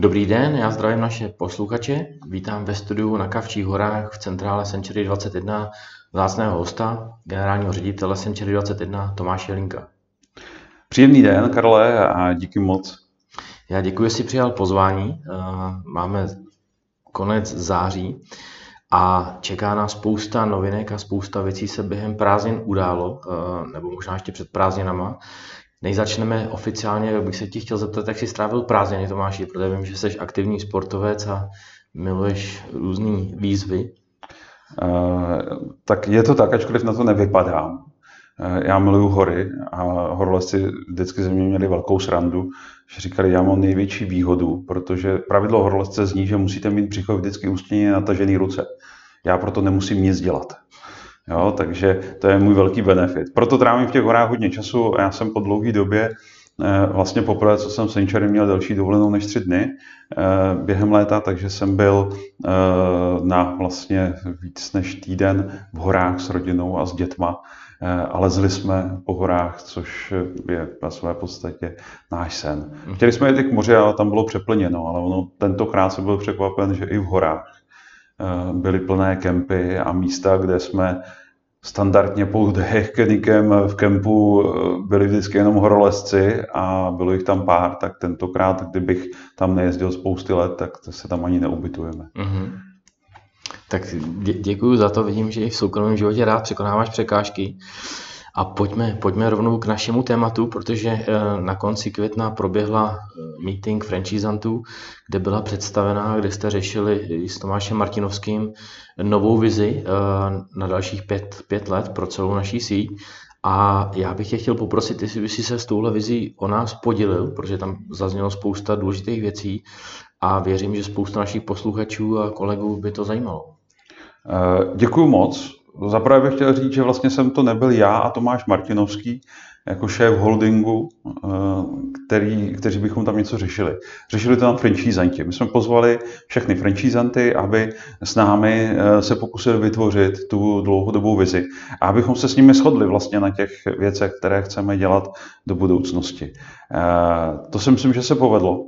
Dobrý den, já zdravím naše posluchače. Vítám ve studiu na Kavčích horách v centrále Century 21 vzácného hosta, generálního ředitele Century 21 Tomáše Linka. Příjemný den, Karle, a díky moc. Já děkuji, že jsi přijal pozvání. Eh, máme konec září a čeká nás spousta novinek a spousta věcí se během prázdnin událo, eh, nebo možná ještě před prázdninama. Než začneme oficiálně, bych se ti chtěl zeptat, jak jsi strávil prázdniny, Tomáši, protože vím, že jsi aktivní sportovec a miluješ různé výzvy. Uh, tak je to tak, ačkoliv na to nevypadám. Uh, já miluju hory a horolezci vždycky ze mě měli velkou srandu, že říkali, já mám největší výhodu, protože pravidlo horolezce zní, že musíte mít břicho vždycky ústěně natažený ruce. Já proto nemusím nic dělat. Jo, takže to je můj velký benefit. Proto trávím v těch horách hodně času a já jsem po dlouhé době eh, vlastně poprvé, co jsem v Sanctuary měl delší dovolenou než tři dny eh, během léta, takže jsem byl eh, na vlastně víc než týden v horách s rodinou a s dětma a lezli jsme po horách, což je na své podstatě náš sen. Mhm. Chtěli jsme jít k moři, ale tam bylo přeplněno, ale ono tentokrát jsem byl překvapen, že i v horách byly plné kempy a místa, kde jsme standardně pod hekenikem v kempu byli vždycky jenom horolezci a bylo jich tam pár, tak tentokrát, kdybych tam nejezdil spousty let, tak se tam ani neubytujeme. Mm-hmm. Tak dě- děkuji za to, vidím, že i v soukromém životě rád překonáváš překážky. A pojďme, pojďme rovnou k našemu tématu, protože eh, na konci května proběhla eh, meeting franchisantů, kde byla představená, kde jste řešili s Tomášem Martinovským novou vizi eh, na dalších pět, pět let pro celou naší síť. A já bych tě chtěl poprosit, jestli by si se s touhle vizí o nás podělil, protože tam zaznělo spousta důležitých věcí a věřím, že spousta našich posluchačů a kolegů by to zajímalo. Děkuji moc. Zaprvé bych chtěl říct, že vlastně jsem to nebyl já a Tomáš Martinovský, jako šéf holdingu, eh, který, kteří bychom tam něco řešili. Řešili to tam franchisanti. My jsme pozvali všechny franchisanty, aby s námi eh, se pokusili vytvořit tu dlouhodobou vizi a abychom se s nimi shodli vlastně na těch věcech, které chceme dělat do budoucnosti. Eh, to si myslím, že se povedlo.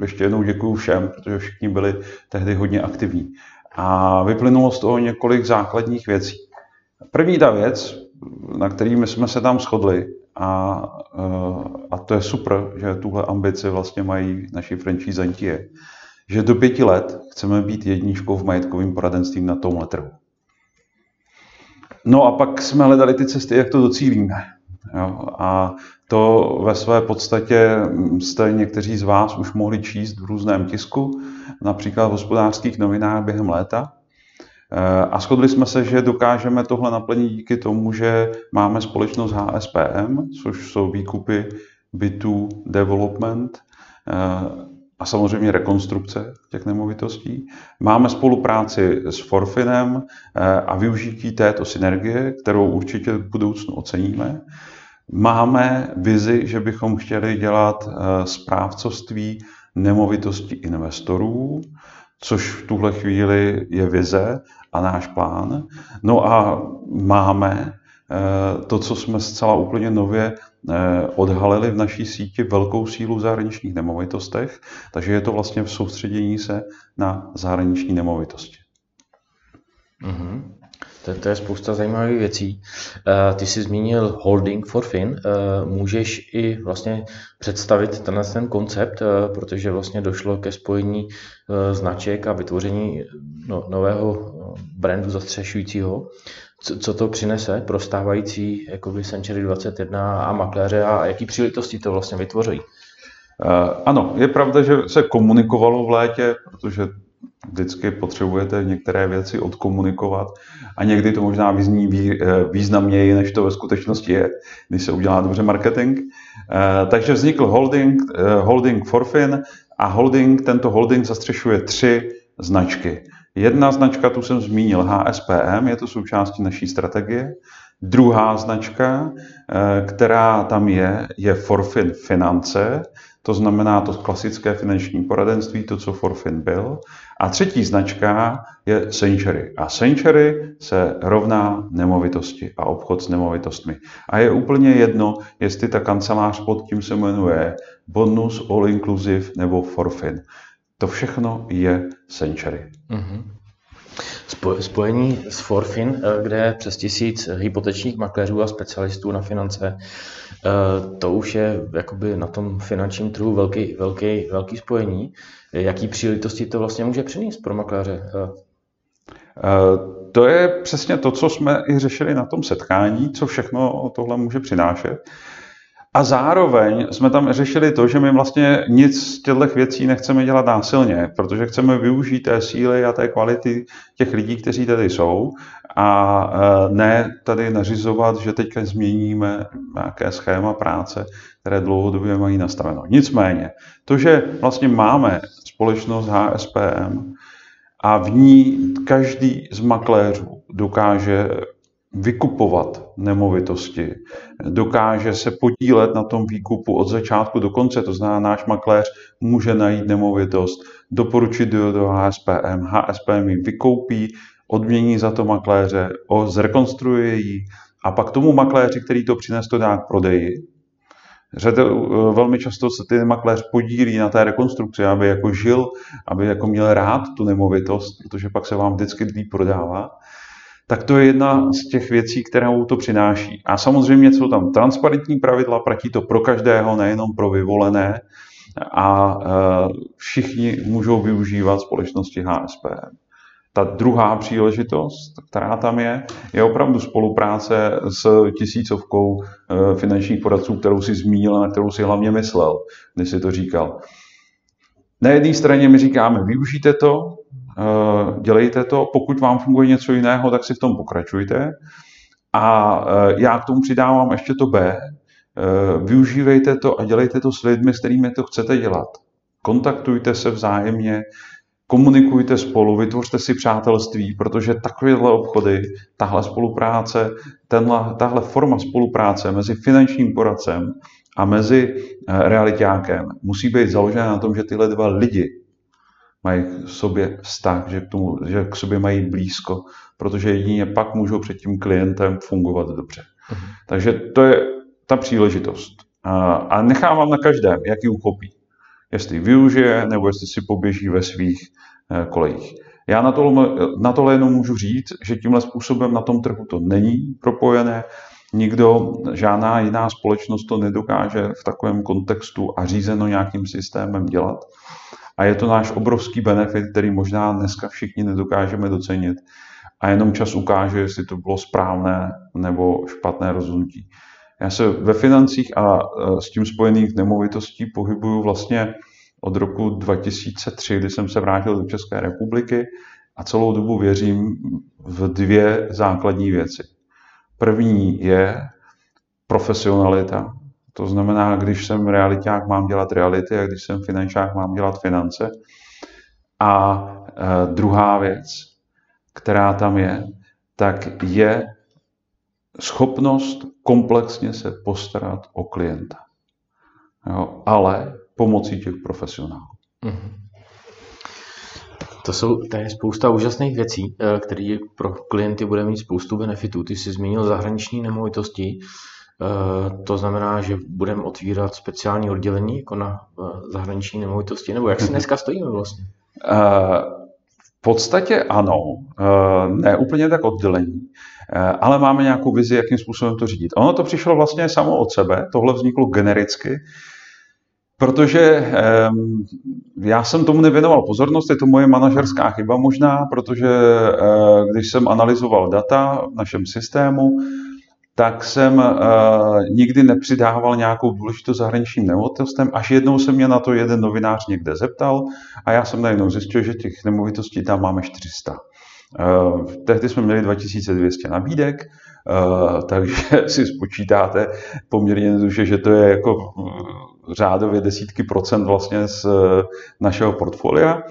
Ještě jednou děkuji všem, protože všichni byli tehdy hodně aktivní. A vyplynulo z toho několik základních věcí. První ta věc, na kterými jsme se tam shodli, a, a to je super, že tuhle ambici vlastně mají naši franchisanti, je, že do pěti let chceme být jedničkou v majetkovém poradenství na tomhle trhu. No a pak jsme hledali ty cesty, jak to docílíme. Jo, a to ve své podstatě jste někteří z vás už mohli číst v různém tisku, například v hospodářských novinách během léta. Eh, a shodli jsme se, že dokážeme tohle naplnit díky tomu, že máme společnost HSPM, což jsou výkupy bytů, development eh, a samozřejmě rekonstrukce těch nemovitostí. Máme spolupráci s Forfinem eh, a využití této synergie, kterou určitě v budoucnu oceníme. Máme vizi, že bychom chtěli dělat správcovství nemovitosti investorů, což v tuhle chvíli je vize a náš plán. No a máme eh, to, co jsme zcela úplně nově eh, odhalili v naší síti velkou sílu v zahraničních nemovitostech, takže je to vlastně v soustředění se na zahraniční nemovitosti. Mm-hmm. To, to je spousta zajímavých věcí. Uh, ty jsi zmínil Holding for Fin. Uh, můžeš i vlastně představit tenhle ten koncept, uh, protože vlastně došlo ke spojení značek a vytvoření no, nového brandu zastřešujícího. Co, co to přinese pro stávající jakoby Century 21 a makléře a jaký příležitosti to vlastně vytvoří? Ano, je pravda, že se komunikovalo v létě, protože vždycky potřebujete některé věci odkomunikovat a někdy to možná vyzní eh, významněji, než to ve skutečnosti je, když se udělá dobře marketing. Eh, takže vznikl holding, eh, holding Forfin a holding, tento holding zastřešuje tři značky. Jedna značka, tu jsem zmínil, HSPM, je to součástí naší strategie. Druhá značka, která tam je, je Forfin Finance, to znamená to klasické finanční poradenství, to, co Forfin byl. A třetí značka je Century. A Century se rovná nemovitosti a obchod s nemovitostmi. A je úplně jedno, jestli ta kancelář pod tím se jmenuje Bonus, All Inclusive nebo Forfin. To všechno je Century. Mm-hmm. Spojení s Forfin, eh, kde je přes tisíc hypotečních makléřů a specialistů na finance, eh, to už je jakoby na tom finančním trhu velký, velký, velký spojení. Jaký příležitosti to vlastně může přinést pro makléře? Eh, to je přesně to, co jsme i řešili na tom setkání, co všechno tohle může přinášet. A zároveň jsme tam řešili to, že my vlastně nic z těchto věcí nechceme dělat násilně, protože chceme využít té síly a té kvality těch lidí, kteří tady jsou a e, ne tady nařizovat, že teďka změníme nějaké schéma práce, které dlouhodobě mají nastaveno. Nicméně, to, že vlastně máme společnost HSPM a v ní každý z makléřů dokáže vykupovat nemovitosti, dokáže se podílet na tom výkupu od začátku do konce, to znamená, náš makléř může najít nemovitost, doporučit do, do HSPM, HSPM ji vykoupí, odmění za to makléře, o, zrekonstruuje ji a pak tomu makléři, který to přines, to dá k prodeji. Řada, velmi často se ty makléř podílí na té rekonstrukci, aby jako žil, aby jako měl rád tu nemovitost, protože pak se vám vždycky líp prodává tak to je jedna z těch věcí, kterou to přináší. A samozřejmě jsou tam transparentní pravidla, platí to pro každého, nejenom pro vyvolené a e, všichni můžou využívat společnosti HSPM. Ta druhá příležitost, která tam je, je opravdu spolupráce s tisícovkou e, finančních poradců, kterou si zmínil a na kterou si hlavně myslel, když si to říkal. Na jedné straně my říkáme, využijte to, dělejte to, pokud vám funguje něco jiného, tak si v tom pokračujte. A eh, já k tomu přidávám ještě to B. Eh, využívejte to a dělejte to s lidmi, s kterými to chcete dělat. Kontaktujte se vzájemně, komunikujte spolu, vytvořte si přátelství, protože takovéhle obchody, tahle spolupráce, tenhle, tahle forma spolupráce mezi finančním poradcem a mezi realitákem musí být založena na tom, že tyhle dva lidi mají k sobě vztah, že k, tomu, že k sobě mají blízko, protože jedině pak můžou před tím klientem fungovat dobře. Uh-huh. Takže to je ta příležitost. A, a nechávám na každém, jak ji uchopí. Jestli využije, nebo jestli si poběží ve svých eh, kolejích. Já na tohle, na tohle jenom můžu říct, že tímhle způsobem na tom trhu to není propojené. Nikdo, žádná jiná společnost to nedokáže v takovém kontextu a řízeno nějakým systémem dělat. A je to náš obrovský benefit, který možná dneska všichni nedokážeme docenit. A jenom čas ukáže, jestli to bylo správné nebo špatné rozhodnutí. Já se ve financích a s tím spojených nemovitostí pohybuju vlastně od roku 2003, kdy jsem se vrátil do České republiky a celou dobu věřím v dvě základní věci. První je profesionalita, to znamená, když jsem realiták, mám dělat reality a když jsem finančák, mám dělat finance. A e, druhá věc, která tam je, tak je schopnost komplexně se postarat o klienta. Jo, ale pomocí těch profesionálů. Mm-hmm. To, jsou, to je spousta úžasných věcí, e, které pro klienty bude mít spoustu benefitů. Ty jsi zmínil zahraniční nemovitosti. Eh, to znamená, že budeme otvírat speciální oddělení jako na eh, zahraniční nemovitosti, nebo jak si dneska stojíme vlastně? Eh, v podstatě ano, ne úplně tak oddělení, ale máme nějakou vizi, jakým způsobem to řídit. Ono to přišlo vlastně samo od sebe, tohle vzniklo genericky, protože já jsem tomu nevěnoval pozornost, je to moje manažerská chyba možná, protože když jsem analyzoval data v našem systému, tak jsem uh, nikdy nepřidával nějakou důležitou zahraničním nemovitostem, až jednou se mě na to jeden novinář někde zeptal a já jsem najednou zjistil, že těch nemovitostí tam máme 400. Uh, eh, tehdy jsme měli 2200 nabídek, uh, takže si spočítáte poměrně že to je jako řádově desítky procent vlastně z našeho portfolia.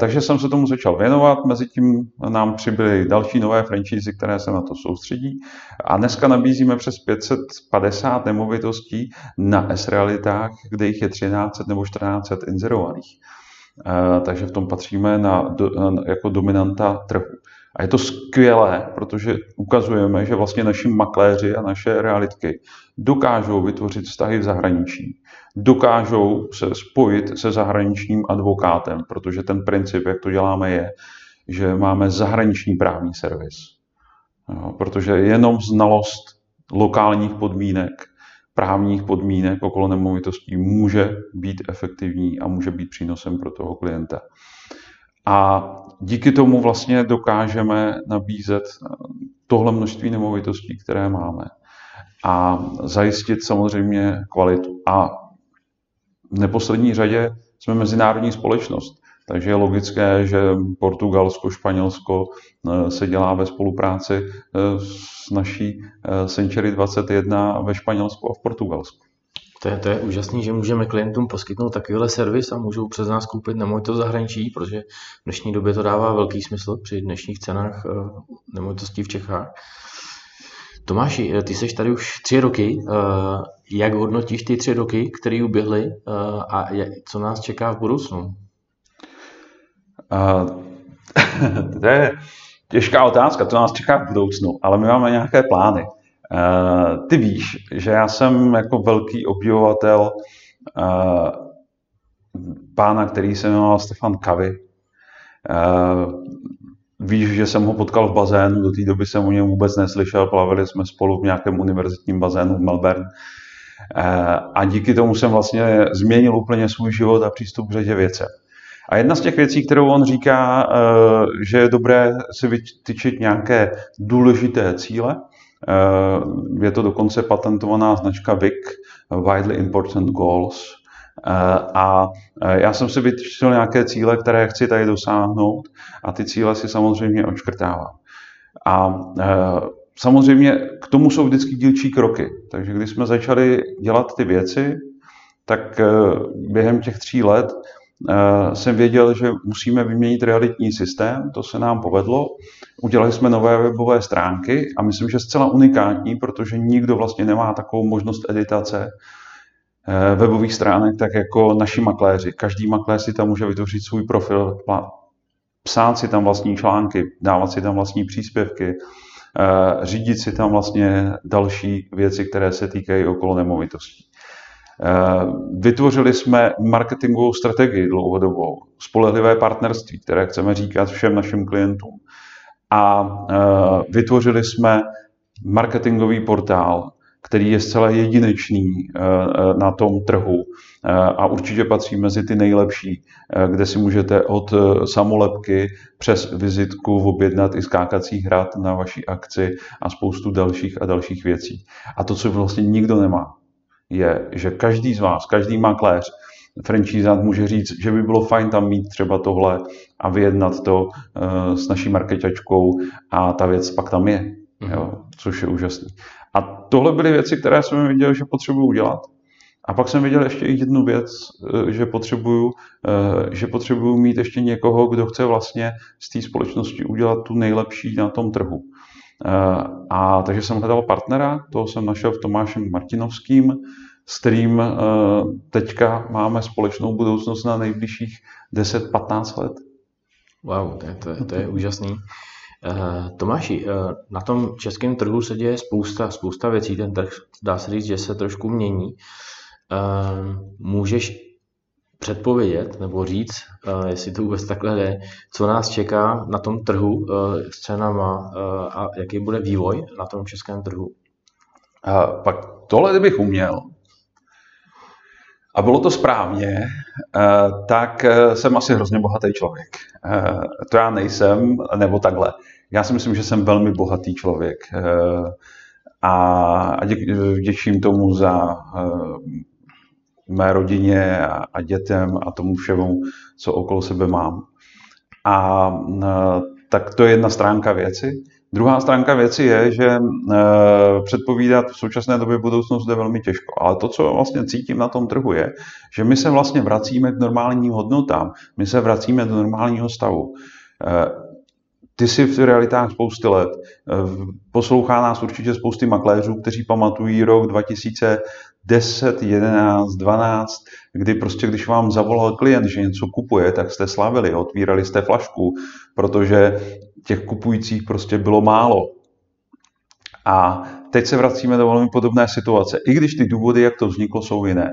Takže jsem se tomu začal věnovat, mezi tím nám přibyly další nové franchise, které se na to soustředí a dneska nabízíme přes 550 nemovitostí na S-realitách, kde jich je 1300 nebo 1400 inzerovaných. Takže v tom patříme na, jako dominanta trhu. A je to skvělé, protože ukazujeme, že vlastně naši makléři a naše realitky dokážou vytvořit vztahy v zahraničí, dokážou se spojit se zahraničním advokátem, protože ten princip, jak to děláme, je, že máme zahraniční právní servis. No, protože jenom znalost lokálních podmínek, právních podmínek okolo nemovitostí může být efektivní a může být přínosem pro toho klienta. A díky tomu vlastně dokážeme nabízet tohle množství nemovitostí, které máme. A zajistit samozřejmě kvalitu. A v neposlední řadě jsme mezinárodní společnost. Takže je logické, že Portugalsko, Španělsko eh, se dělá ve spolupráci eh, s naší eh, Century 21 ve Španělsku a v Portugalsku. To je, to je úžasný, že můžeme klientům poskytnout takovýhle servis a můžou přes nás koupit nemovitost zahraničí, protože v dnešní době to dává velký smysl při dnešních cenách eh, nemovitostí v Čechách. Tomáši, eh, ty jsi tady už tři roky. Eh, jak hodnotíš ty tři roky, které uběhly a co nás čeká v budoucnu? Uh, to je těžká otázka, co nás čeká v budoucnu, ale my máme nějaké plány. Eh, ty víš, že já jsem jako velký obdivovatel uh, pána, který se jmenoval Stefan Kavy. Uh, víš, že jsem ho potkal v bazénu, do té doby jsem o něm vůbec neslyšel, plavili jsme spolu v nějakém univerzitním bazénu v Melbourne. A díky tomu jsem vlastně změnil úplně svůj život a přístup k řadě věcem. A jedna z těch věcí, kterou on říká, že je dobré si vytyčit nějaké důležité cíle, Eh, je to dokonce patentovaná značka VIC, Widely Important Goals. Eh, a eh, já jsem si vytyčil nějaké cíle, které chci tady dosáhnout a ty cíle si samozřejmě očkrtávám. A samozřejmě k tomu jsou vždycky dílčí kroky. Takže když jsme začali dělat ty věci, tak během těch tří let jsem věděl, že musíme vyměnit realitní systém, to se nám povedlo. Udělali jsme nové webové stránky a myslím, že zcela unikátní, protože nikdo vlastně nemá takovou možnost editace eh, webových stránek, tak jako naši makléři. Každý makléř si tam může vytvořit svůj profil, psát si tam vlastní články, dávat si tam vlastní příspěvky, eh, řídit si tam vlastně další věci, které se týkají okolo nemovitostí. Eh, vytvořili jsme marketingovou strategii dlouhodobou, spolehlivé partnerství, které chceme říkat všem našim klientům a e, vytvořili jsme marketingový portál, který je zcela jedinečný e, e, na tom trhu a určitě patří mezi ty nejlepší, kde si můžete od samolepky přes vizitku objednat i skákací hrad na vaší akci a spoustu dalších a dalších věcí. A to, co vlastně nikdo nemá, je, že každý z vás, každý makléř franchisant může říct, že by bylo fajn tam mít třeba tohle a vyjednat to uh, s naší marketačkou a ta věc pak tam je, mm. jo, což je úžasný. A tohle byly věci, které jsem viděl, že potřebuji udělat. A pak jsem viděl ještě jednu věc, eh, že potřebuju, eh, že potřebuju mít ještě někoho, kdo chce vlastně z té společnosti udělat tu nejlepší na tom trhu. A takže jsem hledal partnera, toho jsem našel v Tomášem Martinovským, s kterým eh, teďka máme společnou budoucnost na nejbližších 10-15 let. Wow, to je, to, je, to je úžasný. Uh, Tomáši, na tom českém trhu se děje spousta, spousta věcí. Ten trh, dá se říct, že se trošku mění. Můžeš předpovědět nebo říct, uh, jestli to vůbec takhle jde, co nás čeká na tom trhu uh, s cenama uh, a jaký bude vývoj na tom českém trhu? Uh, pak tohle bych uměl, a bylo to správně, eh, tak eh, jsem asi hrozně bohatý člověk. Eh, to já nejsem, nebo takhle. Já si myslím, že jsem velmi bohatý člověk. A děčím tomu za mé rodině a dětem a tomu všemu, co okolo sebe mám. A tak to je jedna stránka věci. Druhá stránka věci je, že předpovídat v současné době budoucnost je velmi těžko. Ale to, co vlastně cítím na tom trhu, je, že my se vlastně vracíme k normálním hodnotám, my se vracíme do normálního stavu. Ty jsi v realitách spousty let. Poslouchá nás určitě spousty makléřů, kteří pamatují rok 2010, 11, 12, kdy prostě, když vám zavolal klient, že něco kupuje, tak jste slavili, otvírali jste flašku, protože těch kupujících prostě bylo málo. A teď se vracíme do velmi podobné situace, i když ty důvody, jak to vzniklo, jsou jiné.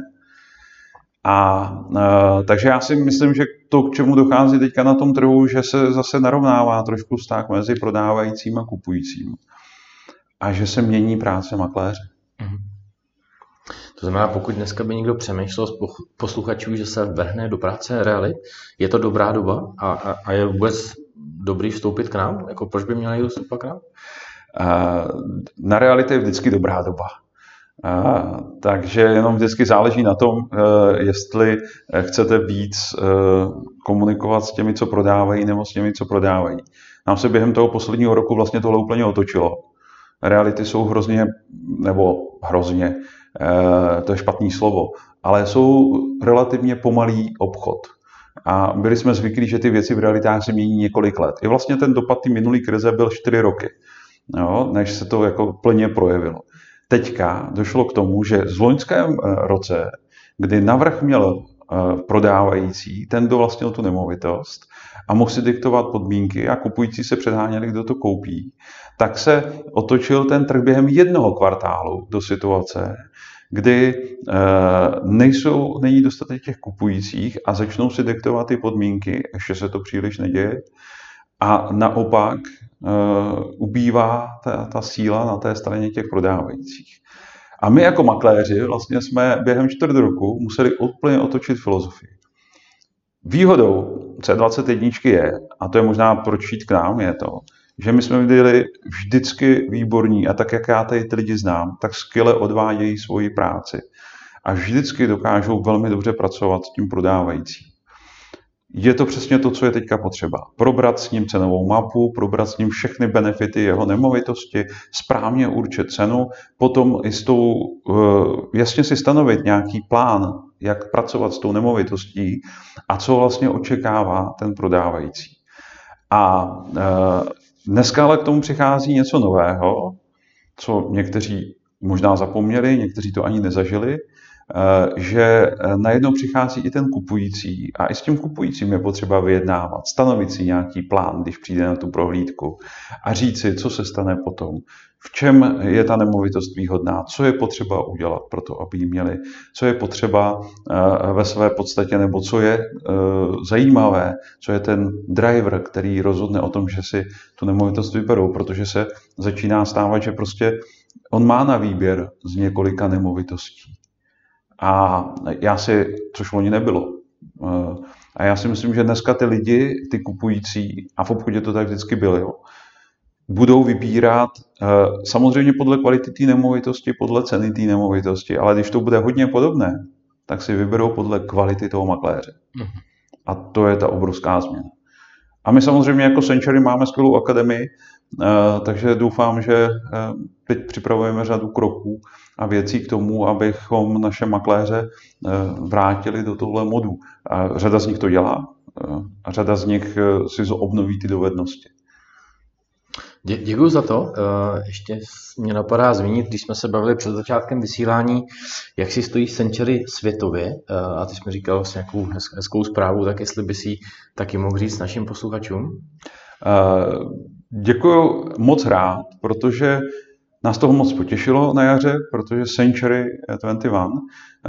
A e, takže já si myslím, že to, k čemu dochází teďka na tom trhu, že se zase narovnává trošku vztah mezi prodávajícím a kupujícím. A že se mění práce makléře. Mm-hmm. To znamená, pokud dneska by někdo přemýšlel z posluchačů, že se vrhne do práce realit, je to dobrá doba a, a, a je vůbec dobrý vstoupit k nám? Jako proč by měl někdo vstoupit k nám? Na reality je vždycky dobrá doba. A, takže jenom vždycky záleží na tom, eh, jestli eh, chcete víc eh, komunikovat s těmi, co prodávají, nebo s těmi, co prodávají. Nám se během toho posledního roku vlastně tohle úplně otočilo. Reality jsou hrozně, nebo hrozně, to je špatný slovo, ale jsou relativně pomalý obchod. A byli jsme zvyklí, že ty věci v realitách se mění několik let. I vlastně ten dopad ty minulý krize byl čtyři roky, jo, než se to jako plně projevilo teďka došlo k tomu, že z loňském eh, roce, kdy navrh měl eh, prodávající, ten dovlastnil tu nemovitost a mohl si diktovat podmínky a kupující se předháněli, kdo to koupí, tak se otočil ten trh během jednoho kvartálu do situace, kdy e, nejsou, není dostatek těch kupujících a začnou si diktovat ty podmínky, ještě se to příliš neděje, a naopak uh, ubývá ta, ta síla na té straně těch prodávajících. A my jako makléři vlastně jsme během čtvrt roku museli úplně otočit filozofii. Výhodou C21 je, a to je možná proč jít k nám, je to, že my jsme byli vždycky výborní a tak, jak já tady ty lidi znám, tak skvěle odvádějí svoji práci a vždycky dokážou velmi dobře pracovat s tím prodávajícím je to přesně to, co je teďka potřeba. Probrat s ním cenovou mapu, probrat s ním všechny benefity jeho nemovitosti, správně určit cenu, potom i s tou, eh, jasně si stanovit nějaký plán, jak pracovat s tou nemovitostí a co vlastně očekává ten prodávající. A eh, dneska ale k tomu přichází něco nového, co někteří možná zapomněli, někteří to ani nezažili, Eh, že eh, najednou přichází i ten kupující a i s tím kupujícím je potřeba vyjednávat, stanovit si nějaký plán, když přijde na tu prohlídku a říct si, co se stane potom, v čem je ta nemovitost výhodná, co je potřeba udělat pro to, aby ji měli, co je potřeba eh, ve své podstatě, nebo co je zajímavé, co je ten driver, který rozhodne o tom, že si tu nemovitost vyberou, protože se začíná stávat, že prostě on má na výběr z několika nemovitostí. A já si, což loni nebylo. Eh, a já si myslím, že dneska ty lidi, ty kupující, a v obchodě to tak vždycky bylo, budou vybírat eh, samozřejmě podle kvality té nemovitosti, podle ceny té nemovitosti, ale když to bude hodně podobné, tak si vyberou podle kvality toho makléře. Mhm. A to je ta obrovská změna. A my samozřejmě jako Century máme skvělou akademii, eh, takže doufám, že teď připravujeme řadu kroků, a věcí k tomu, abychom naše makléře eh, vrátili do tohle modu. A řada z nich to dělá eh, a řada z nich eh, si obnoví ty dovednosti. Děkuji za to. Ještě mě napadá zmínit, když jsme se bavili před začátkem vysílání, jak si stojí Century světově, a ty jsme říkal vlastně nějakou hezkou zprávu, tak jestli by si taky mohl říct našim posluchačům? Děkuji moc rád, protože Nás toho moc potěšilo na jaře, protože Century 21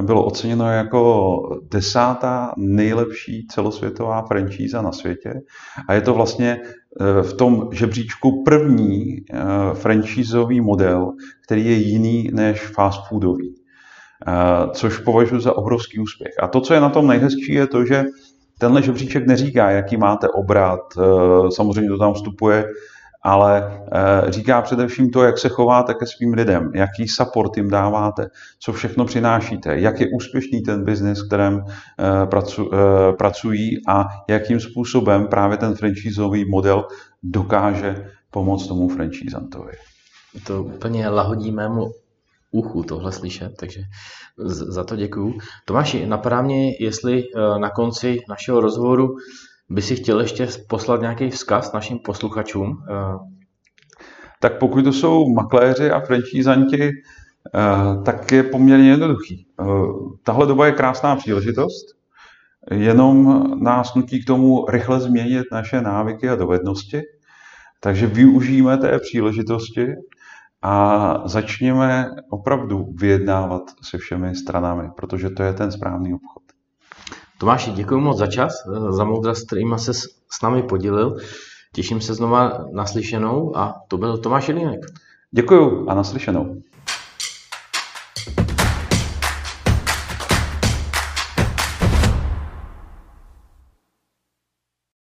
bylo oceněno jako desátá nejlepší celosvětová franšíza na světě. A je to vlastně eh, v tom žebříčku první eh, franšízový model, který je jiný než fast foodový, eh, což považuji za obrovský úspěch. A to, co je na tom nejhezčí, je to, že tenhle žebříček neříká, jaký máte obrat, samozřejmě to tam vstupuje ale eh, říká především to, jak se chováte ke svým lidem, jaký support jim dáváte, co všechno přinášíte, jak je úspěšný ten biznis, kterém eh, pracují a jakým způsobem právě ten franchiseový model dokáže pomoct tomu franchisantovi. To úplně lahodí mému uchu tohle slyšet, takže za to děkuju. Tomáši, napadá mě, jestli eh, na konci našeho rozhovoru by si chtěl ještě poslat nějaký vzkaz našim posluchačům? Eh, tak pokud to jsou makléři a francízanti, eh, tak je poměrně jednoduchý. Tahle doba je krásná příležitost, jenom nás nutí k tomu rychle změnit naše návyky a dovednosti. Takže využijeme té příležitosti a začněme opravdu vyjednávat se všemi stranami, protože to je ten správný obchod. Tomáši, děkuji moc za čas, za moudrost, kterýma se s námi podělil. Těším se znova naslyšenou a to byl Tomáš Jelínek. Děkuji a naslyšenou.